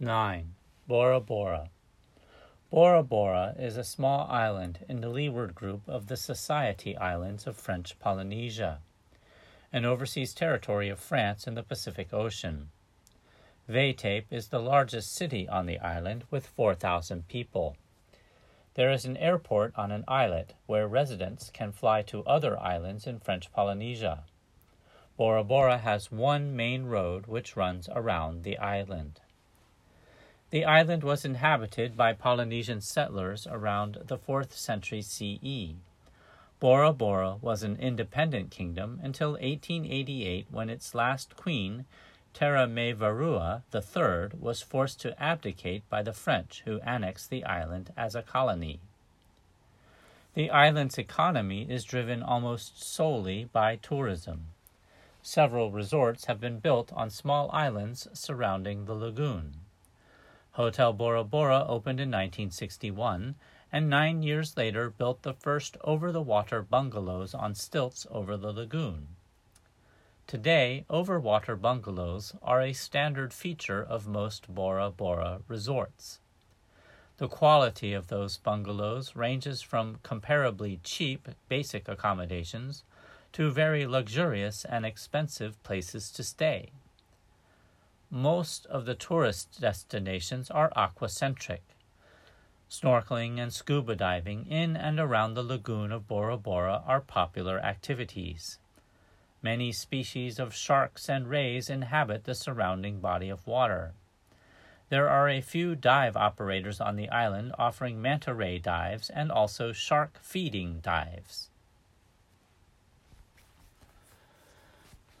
9. Bora Bora. Bora Bora is a small island in the leeward group of the Society Islands of French Polynesia, an overseas territory of France in the Pacific Ocean. Vaitape is the largest city on the island with 4,000 people. There is an airport on an islet where residents can fly to other islands in French Polynesia. Bora Bora has one main road which runs around the island. The island was inhabited by Polynesian settlers around the 4th century CE. Bora Bora was an independent kingdom until 1888 when its last queen, Teriimaevarua III was forced to abdicate by the French, who annexed the island as a colony. The island's economy is driven almost solely by tourism. Several resorts have been built on small islands surrounding the lagoon. Hotel Bora Bora opened in 1961 and nine years later built the first over the water bungalows on stilts over the lagoon. Today, overwater bungalows are a standard feature of most Bora Bora resorts. The quality of those bungalows ranges from comparably cheap basic accommodations to very luxurious and expensive places to stay. Most of the tourist destinations are aquacentric. Snorkeling and scuba diving in and around the lagoon of Bora Bora are popular activities. Many species of sharks and rays inhabit the surrounding body of water. There are a few dive operators on the island offering manta ray dives and also shark feeding dives.